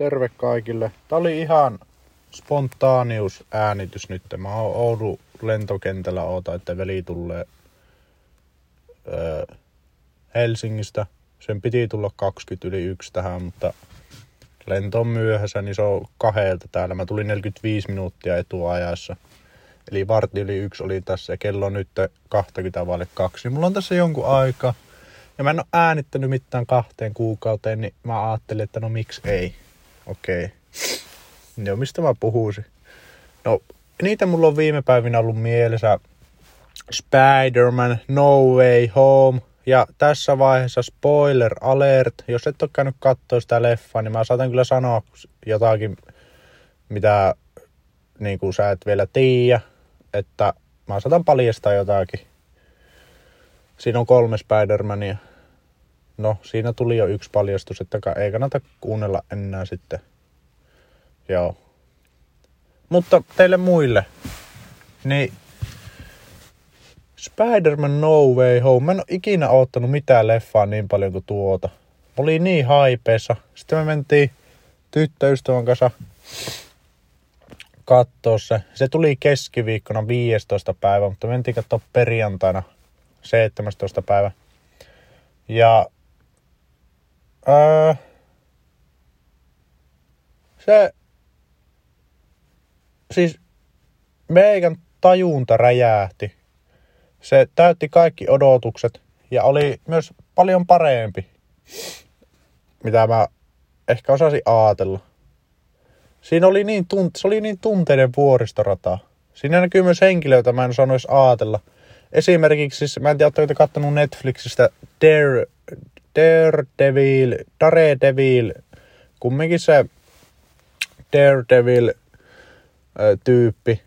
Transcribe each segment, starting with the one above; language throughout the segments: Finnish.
terve kaikille. Tää oli ihan spontaanius äänitys nyt. Mä oon Oudun lentokentällä oota, että veli tulee öö, Helsingistä. Sen piti tulla 20 yli yksi tähän, mutta lento on myöhässä, niin se on kahdelta täällä. Mä tulin 45 minuuttia etuajassa. Eli varti yli yksi oli tässä ja kello on nyt 20 vaille kaksi. Mulla on tässä jonkun aika. Ja mä en ole äänittänyt mitään kahteen kuukauteen, niin mä ajattelin, että no miksi ei. Okei. Okay. Joo, mistä mä puhuisin? No, niitä mulla on viime päivinä ollut mielessä Spider-Man No Way Home. Ja tässä vaiheessa spoiler alert. Jos et ole käynyt katsoa sitä leffaa, niin mä saatan kyllä sanoa jotakin, mitä niin kuin sä et vielä tiedä. Että mä saatan paljastaa jotakin. Siinä on kolme Spider-Mania. No, siinä tuli jo yksi paljastus, että ei kannata kuunnella enää sitten. Joo. Mutta teille muille, niin Spider-Man No Way Home. Mä en ole ikinä ottanut mitään leffaa niin paljon kuin tuota. Mä olin niin haipeessa. Sitten me mentiin tyttöystävän kanssa katsoa se. Se tuli keskiviikkona 15. päivä, mutta mentiin katsoa perjantaina 17. päivä. Ja öö, se siis meikän tajunta räjähti. Se täytti kaikki odotukset ja oli myös paljon parempi, mitä mä ehkä osasin ajatella. Siinä oli niin, tunt- se oli niin tunteiden vuoristorata. Siinä näkyy myös henkilöitä, mä en sanoisi ajatella. Esimerkiksi, siis, mä en tiedä, oletteko kattonut Netflixistä Dare, Daredevil, Daredevil, kumminkin se Daredevil tyyppi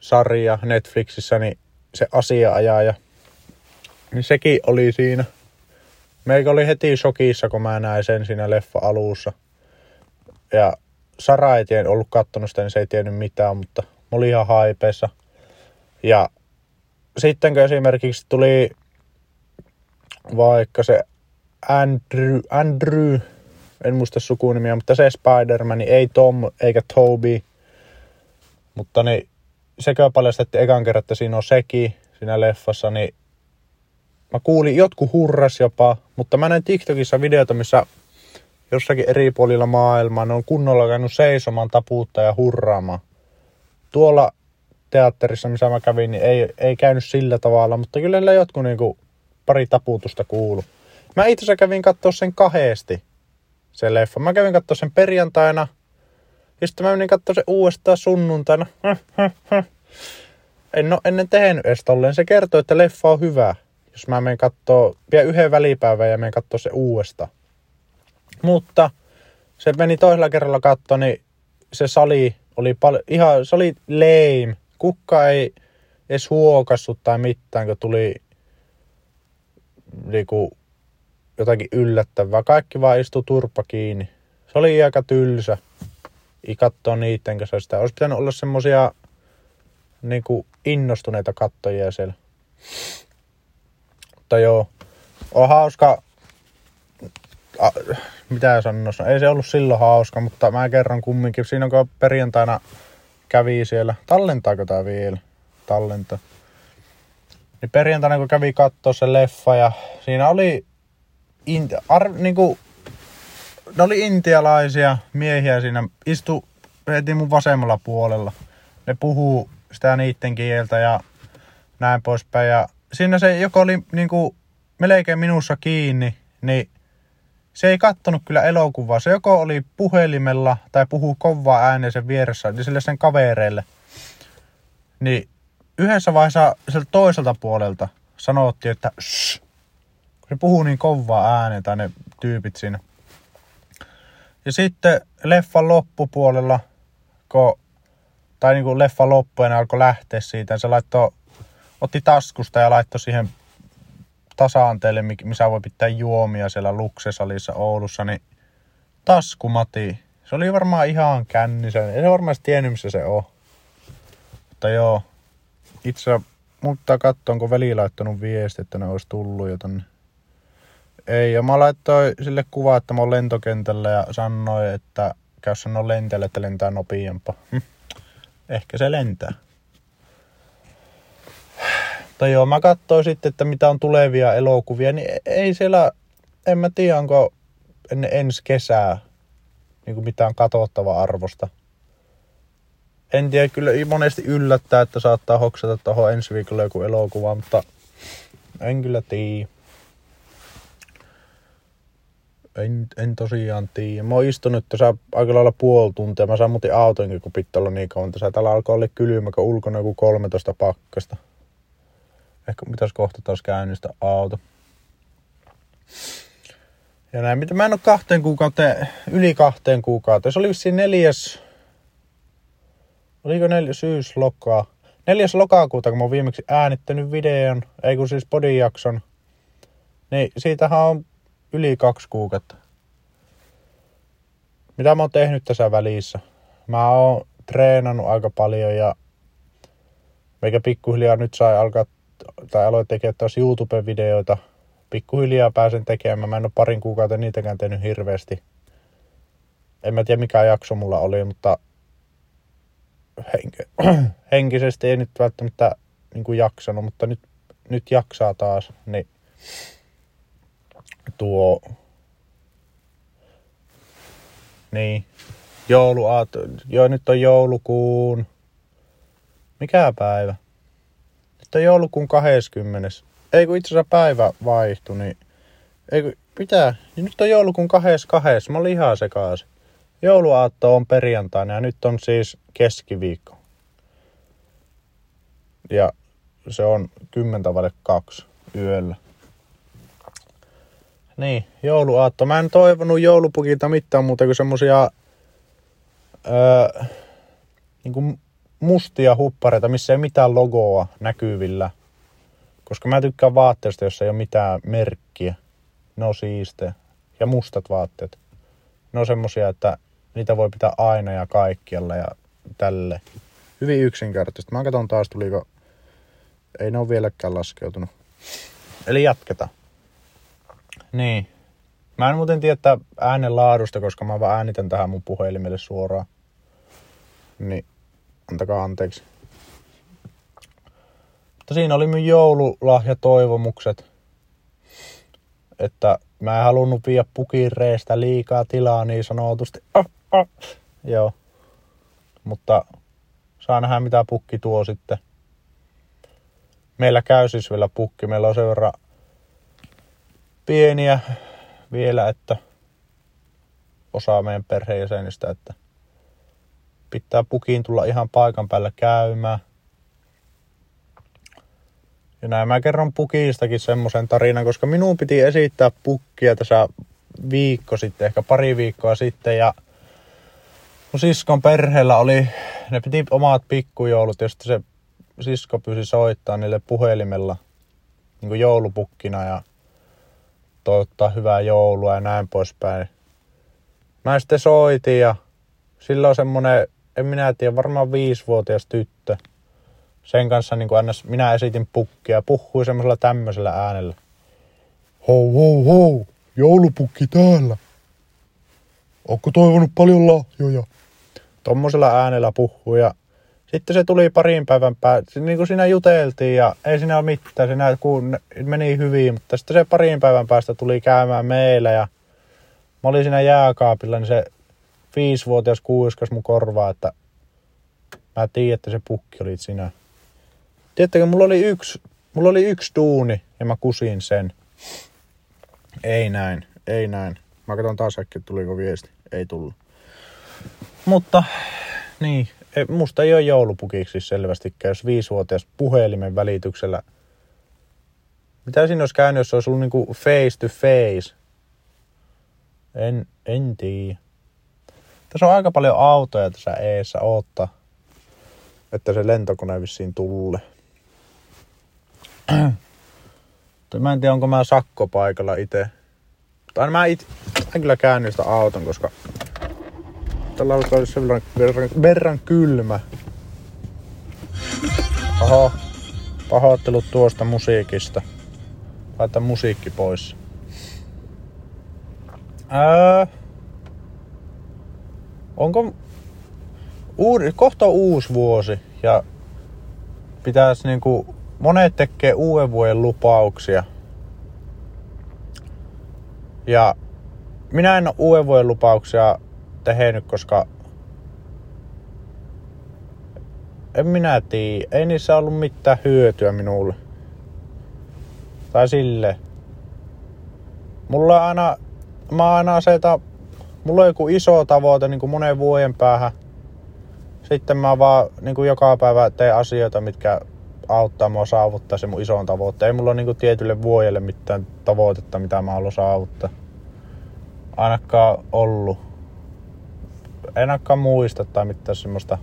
sarja Netflixissä, niin se asiaajaja, niin sekin oli siinä. Meikä oli heti shokissa, kun mä näin sen siinä leffa alussa. Ja Sara ei tien, ollut kattonut sitä, niin se ei tiennyt mitään, mutta mä olin ihan haipeessa. Ja sitten kun esimerkiksi tuli vaikka se Andrew, Andrew en muista sukunimiä, mutta se Spider-Man, ei Tom eikä Toby, mutta niin sekä paljastettiin ekan kerran, että siinä on sekin siinä leffassa, niin mä kuulin, jotkut hurras jopa, mutta mä näin TikTokissa videota, missä jossakin eri puolilla maailmaa ne on kunnolla käynyt seisomaan, tapuutta ja hurraamaan. Tuolla teatterissa, missä mä kävin, niin ei, ei käynyt sillä tavalla, mutta kyllä jotkut niinku pari taputusta kuulu. Mä itse kävin katsoa sen kahdesti, se leffa. Mä kävin katsoa sen perjantaina ja sitten mä menin katsoa se uudestaan sunnuntaina. En ole ennen tehnyt edes tolleen. Se kertoo, että leffa on hyvä. Jos mä menen kattoo vielä yhden välipäivän ja menen katsoa se uudestaan. Mutta se meni toisella kerralla katto, niin se sali oli paljon, ihan, se oli lame. Kukka ei edes huokassut tai mitään, kun tuli niinku, jotakin yllättävää. Kaikki vaan istui turpa kiinni. Se oli aika tylsä katsoa niiden kanssa sitä. Olisi pitänyt olla semmosia niin kuin innostuneita kattojia siellä. Mutta joo, on hauska. A, mitä sanoisi? No, ei se ollut silloin hauska, mutta mä kerron kumminkin. Siinä kun perjantaina kävi siellä. Tallentaako tää vielä? Tallenta. Niin perjantaina kun kävi katsoa se leffa ja siinä oli in, ar, niinku, ne oli intialaisia miehiä siinä, istu heti mun vasemmalla puolella. Ne puhuu sitä niiden kieltä ja näin poispäin. Ja siinä se, joka oli niinku melkein minussa kiinni, niin se ei kattonut kyllä elokuvaa. Se joko oli puhelimella tai puhuu kovaa ääneen sen vieressä, niin sille sen kavereille. Niin yhdessä vaiheessa sieltä toiselta puolelta sanottiin, että Shh! Kun se puhuu niin kovaa ääneen tai ne tyypit siinä. Ja sitten leffan loppupuolella, kun, tai niin kuin leffa loppuen alkoi lähteä siitä, se laittoi, otti taskusta ja laittoi siihen tasaanteelle, missä voi pitää juomia siellä Luksesalissa Oulussa, niin taskumati. Se oli varmaan ihan kännissä. Ei se varmaan tiennyt, missä se on. Mutta joo, itse mutta katsoa, onko veli laittanut viesti, että ne olisi tullut jo tonne ei, ja mä laittoin sille kuva, että mä oon lentokentällä ja sanoin, että Eikä jos sanoo lentäjälle, että lentää nopeampaa. Hm. Ehkä se lentää. Tai joo, mä katsoin sitten, että mitä on tulevia elokuvia, niin e- ei siellä, en mä tiedä, onko ennen ensi kesää niin mitään katsottava arvosta. En tiedä, kyllä monesti yllättää, että saattaa hoksata tuohon ensi viikolla joku elokuva, mutta en kyllä tiedä. En, en tosiaan tiedä. Mä oon istunut tässä aika lailla puoli tuntia. Mä saan muuten autonkin, kun pitää olla niin kauan. Tässä täällä alkaa olla kylmä, kun ulkona joku 13 pakkasta. Ehkä pitäisi kohta taas käynnistä auto. Ja näin, mitä mä en ole kahteen kuukauteen, yli kahteen kuukauteen. Se oli vissiin neljäs, oliko neljäs syyslokaa. Neljäs lokakuuta, kun mä oon viimeksi äänittänyt videon, ei kun siis podijakson. Niin siitähän on yli kaksi kuukautta. Mitä mä oon tehnyt tässä välissä? Mä oon treenannut aika paljon ja meikä pikkuhiljaa nyt sai alkaa tai aloin tekemään taas YouTube-videoita. Pikkuhiljaa pääsen tekemään. Mä en ole parin kuukautta niitäkään tehnyt hirveästi. En mä tiedä mikä jakso mulla oli, mutta henk- henkisesti ei nyt välttämättä niin jaksanut, mutta nyt, nyt jaksaa taas. Niin tuo... Niin. Jouluaato. Joo, nyt on joulukuun... Mikä päivä? Nyt on joulukuun 20. Ei kun itse asiassa päivä vaihtui, niin... Ei kun, mitä? Niin nyt on joulukuun 22. Mä olin ihan sekaisin. Jouluaatto on perjantaina ja nyt on siis keskiviikko. Ja se on 10 vaille kaksi yöllä. Niin, jouluaatto. Mä en toivonut joulupukilta mitään muuta kuin semmosia öö, niin kuin mustia huppareita, missä ei mitään logoa näkyvillä. Koska mä tykkään vaatteista, jossa ei ole mitään merkkiä. Ne on siistejä. Ja mustat vaatteet. Ne on semmosia, että niitä voi pitää aina ja kaikkialla ja tälle. Hyvin yksinkertaisesti. Mä katson taas tuliko... Ei ne ole vieläkään laskeutunut. Eli jatketaan. Niin. Mä en muuten tiedä äänen laadusta, koska mä vaan äänitän tähän mun puhelimelle suoraan. Niin, antakaa anteeksi. Mutta siinä oli mun joululahjatoivomukset. Että mä en halunnut viedä pukireestä liikaa tilaa niin sanotusti. Ah, ah. Joo. Mutta saa nähdä mitä pukki tuo sitten. Meillä käy siis vielä pukki. Meillä on sen verran pieniä vielä, että osa meidän perheenjäsenistä, että pitää pukiin tulla ihan paikan päällä käymään. Ja näin mä kerron pukiistakin semmoisen tarinan, koska minun piti esittää pukkia tässä viikko sitten, ehkä pari viikkoa sitten, ja mun siskon perheellä oli, ne piti omat pikkujoulut, ja sitten se sisko pyysi soittaa niille puhelimella niin joulupukkina, ja toivottaa hyvää joulua ja näin poispäin. Mä sitten soitin ja sillä on semmonen, en minä tiedä, varmaan viisivuotias tyttö. Sen kanssa niin kuin minä esitin pukkia ja puhui semmoisella tämmöisellä äänellä. Hou, hou, hou, joulupukki täällä. Onko toivonut paljon lahjoja? Tommosella äänellä puhui ja sitten se tuli parin päivän päästä, niin kuin siinä juteltiin ja ei siinä ole mitään, siinä meni hyvin, mutta sitten se parin päivän päästä tuli käymään meillä ja mä olin siinä jääkaapilla, niin se viisivuotias kuiskas mun korvaa, että mä tiedän, että se pukki oli sinä. Tiedättekö, mulla oli yksi, mulla oli yksi duuni ja mä kusin sen. Ei näin, ei näin. Mä katson taas äkkiä, tuliko viesti. Ei tullut. Mutta, niin, musta ei ole joulupukiksi selvästikään, jos viisivuotias puhelimen välityksellä. Mitä siinä olisi käynyt, jos olisi ollut niinku face to face? En, en tiedä. Tässä on aika paljon autoja tässä eessä oottaa, että se lentokone vissiin tulle. mä en tiedä, onko mä sakkopaikalla itse. Mutta aina mä, it, mä kyllä käännyn sitä auton, koska Tällä alkaa olla sen verran, verran, verran kylmä. Oho, pahoittelut tuosta musiikista. Laita musiikki pois. Ää... onko uuri, kohta on uusi vuosi ja pitäisi niinku, monet tekee uuden vuoden lupauksia. Ja minä en ole uuden vuoden lupauksia tehnyt, koska en minä tiedä. Ei niissä ollut mitään hyötyä minulle. Tai sille. Mulla on aina, mä aina aseta, mulla on joku iso tavoite niin kuin monen vuoden päähän. Sitten mä vaan niin kuin joka päivä teen asioita, mitkä auttaa mua saavuttaa se mun ison tavoitteen. Ei mulla ole niin kuin tietylle vuodelle mitään tavoitetta, mitä mä haluan saavuttaa. Ainakaan ollut. En ainakaan muista tai mitään semmoista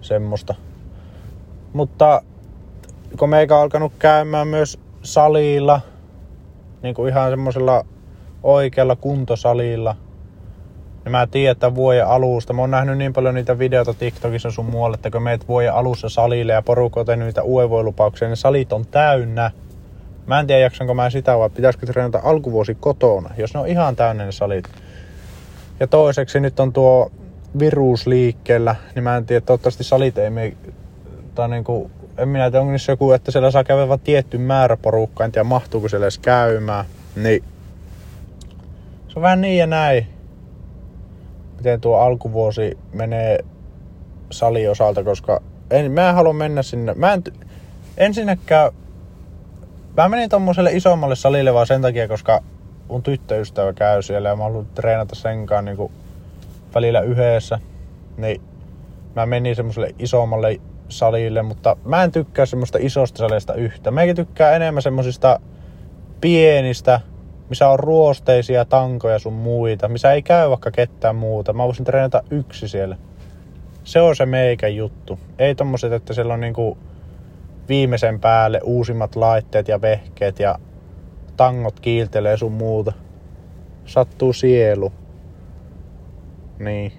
semmoista. Mutta kun meikä on alkanut käymään myös salilla, niin kuin ihan semmoisella oikealla kuntosalilla, niin mä tiedän, että vuoden alusta, mä oon nähnyt niin paljon niitä videoita TikTokissa sun muualle, että kun meet vuoden alussa salille ja porukka on tehnyt niitä uevoilupauksia, niin salit on täynnä. Mä en tiedä jaksanko mä sitä vai pitäisikö treenata alkuvuosi kotona, jos ne on ihan täynnä ne salit. Ja toiseksi nyt on tuo virus liikkeellä, niin mä en tiedä, toivottavasti salit ei mene, tai niin kuin, en minä tiedä, onko joku, että siellä saa käydä vain tietty määrä porukkaa, en tiedä mahtuuko siellä edes käymään, niin. Se on vähän niin ja näin, miten tuo alkuvuosi menee sali osalta, koska en, mä en halua mennä sinne, mä en, ensinnäkään, mä menin tommoselle isommalle salille vaan sen takia, koska mun tyttöystävä käy siellä ja mä haluan treenata sen kanssa niin välillä yhdessä, niin mä menin semmoiselle isommalle salille, mutta mä en tykkää semmoista isosta salista yhtä. Mäkin tykkää enemmän semmosista pienistä, missä on ruosteisia tankoja sun muita, missä ei käy vaikka ketään muuta. Mä voisin treenata yksi siellä. Se on se meikä juttu. Ei tommoset, että siellä on niinku viimeisen päälle uusimmat laitteet ja vehkeet ja tangot kiiltelee sun muuta. Sattuu sielu. Niin.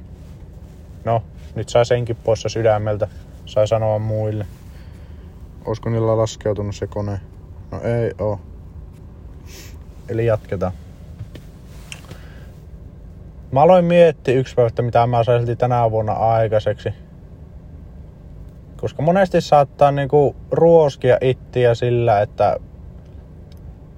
No, nyt sai senkin poissa sydämeltä. Sai sanoa muille. Olisiko niillä laskeutunut se kone? No ei oo. Eli jatketaan. Mä aloin miettiä yksi päivä, että mitä mä saisin tänä vuonna aikaiseksi. Koska monesti saattaa niinku ruoskia ittiä sillä, että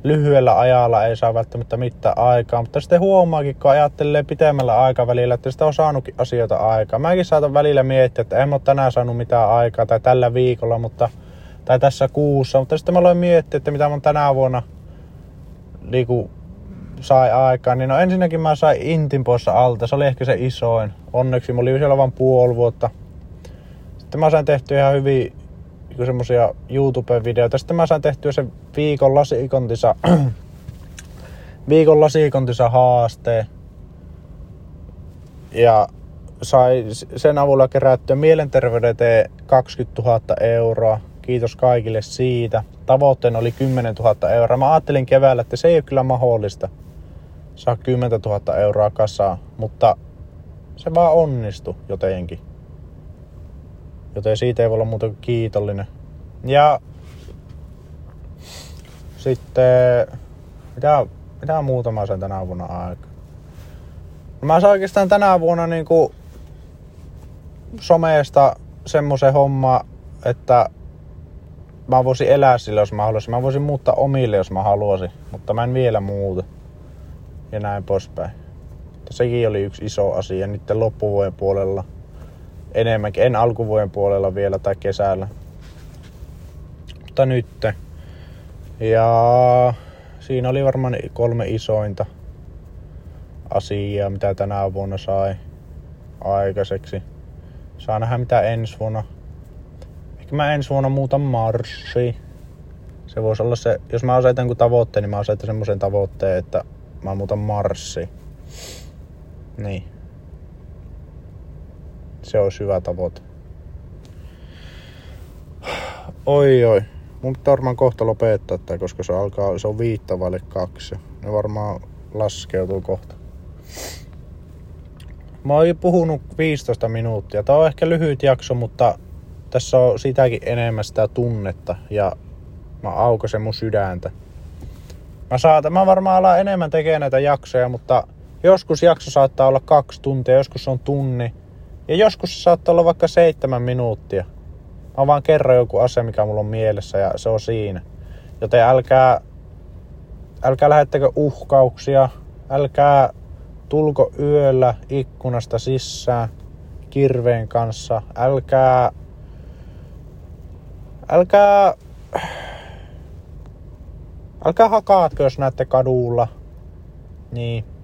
lyhyellä ajalla ei saa välttämättä mitään aikaa, mutta sitten huomaakin, kun ajattelee pitemmällä aikavälillä, että sitä on saanutkin asioita aikaa. Mäkin saatan välillä miettiä, että en ole tänään saanut mitään aikaa tai tällä viikolla, mutta, tai tässä kuussa, mutta sitten mä aloin miettiä, että mitä mä tänä vuonna liiku, sai aikaa, niin no ensinnäkin mä sain Intin poissa alta, se oli ehkä se isoin. Onneksi mä olin siellä vain puoli vuotta. Sitten mä sain tehty ihan hyvin niin semmosia YouTube-videoita. Sitten mä sain tehtyä sen viikon lasikontisa, viikon lasikontisa haasteen. Ja sai sen avulla kerättyä mielenterveyden 20 000 euroa. Kiitos kaikille siitä. Tavoitteena oli 10 000 euroa. Mä ajattelin keväällä, että se ei ole kyllä mahdollista saa 10 000 euroa kasaan, mutta se vaan onnistui jotenkin. Joten siitä ei voi olla muuta kuin kiitollinen. Ja sitten, mitä, mitä muuta mä sain tänä vuonna aika? No mä sain oikeastaan tänä vuonna niinku someesta semmoisen homma, että mä voisin elää sillä, jos mä haluaisin. Mä voisin muuttaa omille, jos mä haluaisin, mutta mä en vielä muuta. Ja näin poispäin. Sekin oli yksi iso asia nyt loppuvuoden puolella enemmänkin. En alkuvuoden puolella vielä tai kesällä. Mutta nyt. Ja siinä oli varmaan kolme isointa asiaa, mitä tänä vuonna sai aikaiseksi. Saa nähdä mitä ensi vuonna. Ehkä mä ensi vuonna muutan marssi. Se voisi olla se, jos mä asetan jonkun tavoitteen, niin mä asetan semmoisen tavoitteen, että mä muutan marssi. Niin se olisi hyvä tavoite. Oi oi. Mun pitää varmaan kohta lopettaa tää, koska se alkaa, se on viittavalle kaksi. Ne varmaan laskeutuu kohta. Mä oon puhunut 15 minuuttia. Tää on ehkä lyhyt jakso, mutta tässä on sitäkin enemmän sitä tunnetta ja mä aukasen mun sydäntä. Mä saatan, mä varmaan alan enemmän tekemään näitä jaksoja, mutta Joskus jakso saattaa olla kaksi tuntia, joskus on tunni. Ja joskus se saattaa olla vaikka seitsemän minuuttia. Mä vaan kerron joku asia, mikä mulla on mielessä ja se on siinä. Joten älkää, älkää lähettäkö uhkauksia, älkää tulko yöllä ikkunasta sisään kirveen kanssa, älkää, älkää, älkää hakaatko, jos näette kadulla. Niin.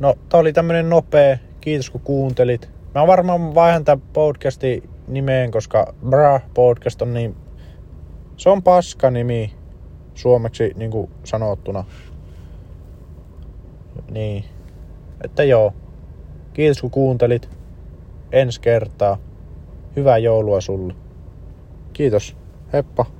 No, tää oli tämmönen nopea. Kiitos kun kuuntelit. Mä varmaan vaihan tämän podcastin nimeen, koska Bra podcast on niin... Se on paska nimi suomeksi niin kuin sanottuna. Niin. Että joo. Kiitos kun kuuntelit. Ensi kertaa. Hyvää joulua sulle. Kiitos. Heppa.